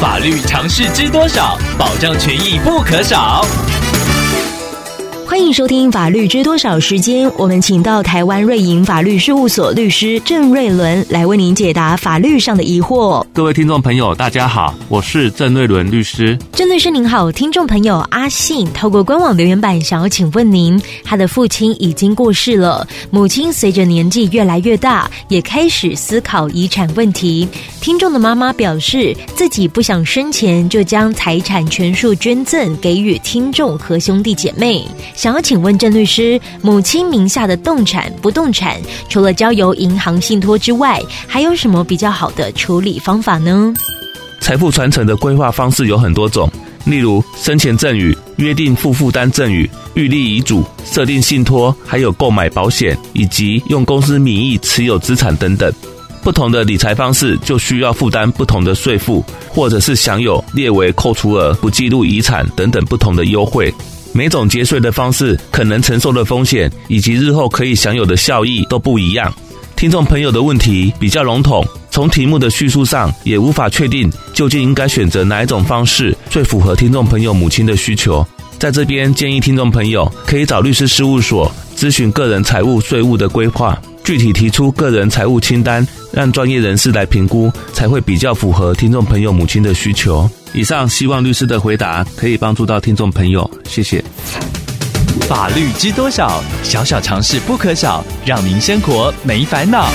法律常识知多少？保障权益不可少。欢迎收听《法律知多少》时间，我们请到台湾瑞银法律事务所律师郑瑞伦来为您解答法律上的疑惑。各位听众朋友，大家好，我是郑瑞伦律师。郑律师您好，听众朋友阿信透过官网留言板想要请问您，他的父亲已经过世了，母亲随着年纪越来越大，也开始思考遗产问题。听众的妈妈表示，自己不想生前就将财产全数捐赠给予听众和兄弟姐妹。想要请问郑律师，母亲名下的动产、不动产，除了交由银行信托之外，还有什么比较好的处理方法呢？财富传承的规划方式有很多种，例如生前赠与、约定附负担赠与、预立遗嘱、设定信托，还有购买保险，以及用公司名义持有资产等等。不同的理财方式就需要负担不同的税负，或者是享有列为扣除额、不计入遗产等等不同的优惠。每种节税的方式可能承受的风险以及日后可以享有的效益都不一样。听众朋友的问题比较笼统，从题目的叙述上也无法确定究竟应该选择哪一种方式最符合听众朋友母亲的需求。在这边建议听众朋友可以找律师事务所咨询个人财务税务的规划，具体提出个人财务清单，让专业人士来评估，才会比较符合听众朋友母亲的需求。以上希望律师的回答可以帮助到听众朋友，谢谢。法律知多少？小小常识不可少，让您生活没烦恼。